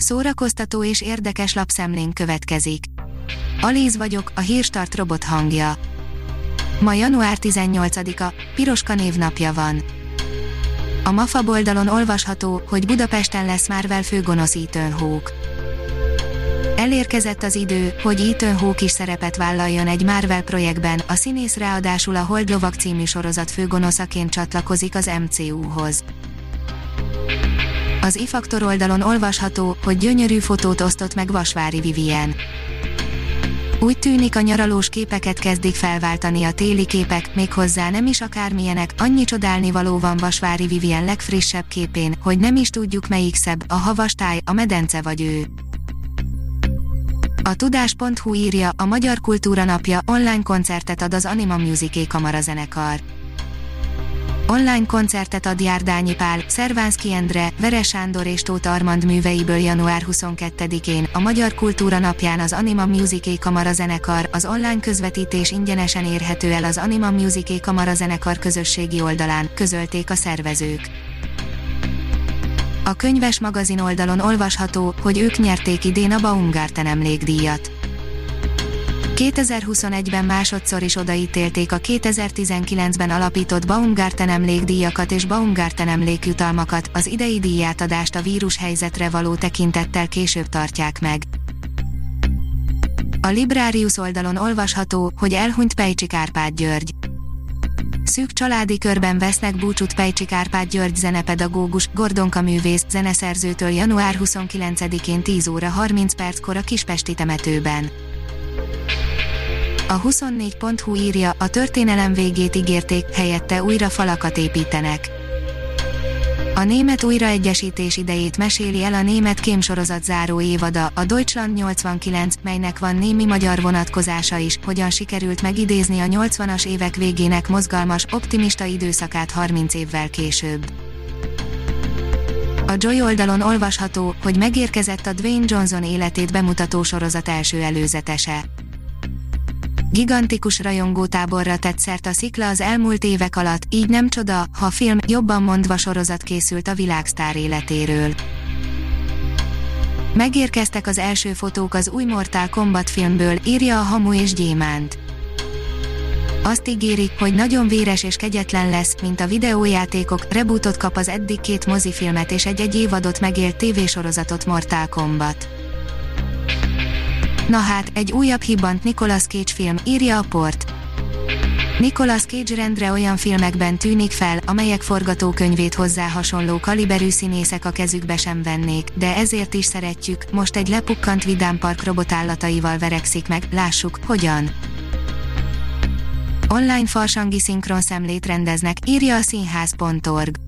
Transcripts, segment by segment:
Szórakoztató és érdekes lapszemlénk következik. Alíz vagyok, a hírstart robot hangja. Ma január 18-a, Piroska névnapja van. A MAFA boldalon olvasható, hogy Budapesten lesz Marvel főgonosz Ethan Hawke. Elérkezett az idő, hogy Ethan Hawke is szerepet vállaljon egy Marvel projektben, a színész ráadásul a Holdlovak című sorozat főgonoszaként csatlakozik az MCU-hoz. Az ifaktor oldalon olvasható, hogy gyönyörű fotót osztott meg Vasvári Vivien. Úgy tűnik a nyaralós képeket kezdik felváltani a téli képek, méghozzá nem is akármilyenek, annyi csodálni való van Vasvári Vivien legfrissebb képén, hogy nem is tudjuk melyik szebb, a havastáj, a medence vagy ő. A tudás.hu írja, a Magyar Kultúra Napja online koncertet ad az Anima Music Kamara zenekar. Online koncertet ad Járdányi Pál, Szervánszki Endre, Veres Sándor és Tóth Armand műveiből január 22-én, a Magyar Kultúra Napján az Anima Music Kamara zenekar, az online közvetítés ingyenesen érhető el az Anima Music Kamara zenekar közösségi oldalán, közölték a szervezők. A könyves magazin oldalon olvasható, hogy ők nyerték idén a Baumgarten emlékdíjat. 2021-ben másodszor is odaítélték a 2019-ben alapított Baumgarten emlékdíjakat és Baumgarten emlékjutalmakat, az idei díjátadást a vírus helyzetre való tekintettel később tartják meg. A Librarius oldalon olvasható, hogy elhunyt Pejcsik Árpád György. Szűk családi körben vesznek búcsút Pejcsik Árpád György zenepedagógus, Gordonka művész, zeneszerzőtől január 29-én 10 óra 30 perckor a Kispesti temetőben. A 24.hu írja, a történelem végét ígérték, helyette újra falakat építenek. A német újraegyesítés idejét meséli el a német kémsorozat záró évada, a Deutschland 89, melynek van némi magyar vonatkozása is, hogyan sikerült megidézni a 80-as évek végének mozgalmas, optimista időszakát 30 évvel később. A Joy oldalon olvasható, hogy megérkezett a Dwayne Johnson életét bemutató sorozat első előzetese. Gigantikus rajongótáborra tett szert a szikla az elmúlt évek alatt, így nem csoda, ha film, jobban mondva sorozat készült a világsztár életéről. Megérkeztek az első fotók az új Mortal Kombat filmből, írja a Hamu és Gyémánt. Azt ígérik, hogy nagyon véres és kegyetlen lesz, mint a videójátékok, rebootot kap az eddig két mozifilmet és egy-egy évadot megélt tévésorozatot Mortal Kombat. Na hát, egy újabb hibbant Nicolas Cage film, írja a port. Nicolas Cage rendre olyan filmekben tűnik fel, amelyek forgatókönyvét hozzá hasonló kaliberű színészek a kezükbe sem vennék, de ezért is szeretjük, most egy lepukkant Vidám Park robotállataival verekszik meg, lássuk, hogyan. Online farsangi szinkron szemlét rendeznek, írja a színház.org.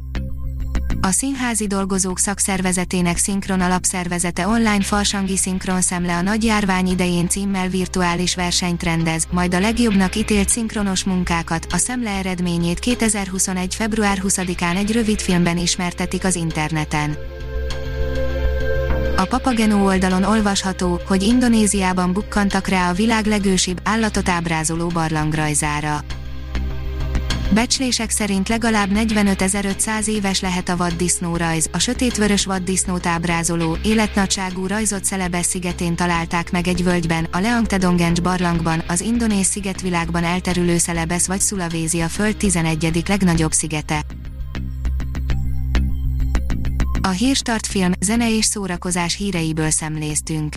A Színházi Dolgozók Szakszervezetének Szinkron Alapszervezete online farsangi szinkron szemle a nagy járvány idején címmel virtuális versenyt rendez, majd a legjobbnak ítélt szinkronos munkákat, a szemle eredményét 2021. február 20-án egy rövid filmben ismertetik az interneten. A Papageno oldalon olvasható, hogy Indonéziában bukkantak rá a világ legősibb állatot ábrázoló barlangrajzára. Becslések szerint legalább 45.500 éves lehet a vaddisznó rajz, a sötétvörös vaddisznót ábrázoló, életnagyságú rajzot Celebes szigetén találták meg egy völgyben, a Leangtedongencs barlangban, az indonéz szigetvilágban elterülő Celebes vagy Szulavézi a föld 11. legnagyobb szigete. A Hírstart film, zene és szórakozás híreiből szemléztünk.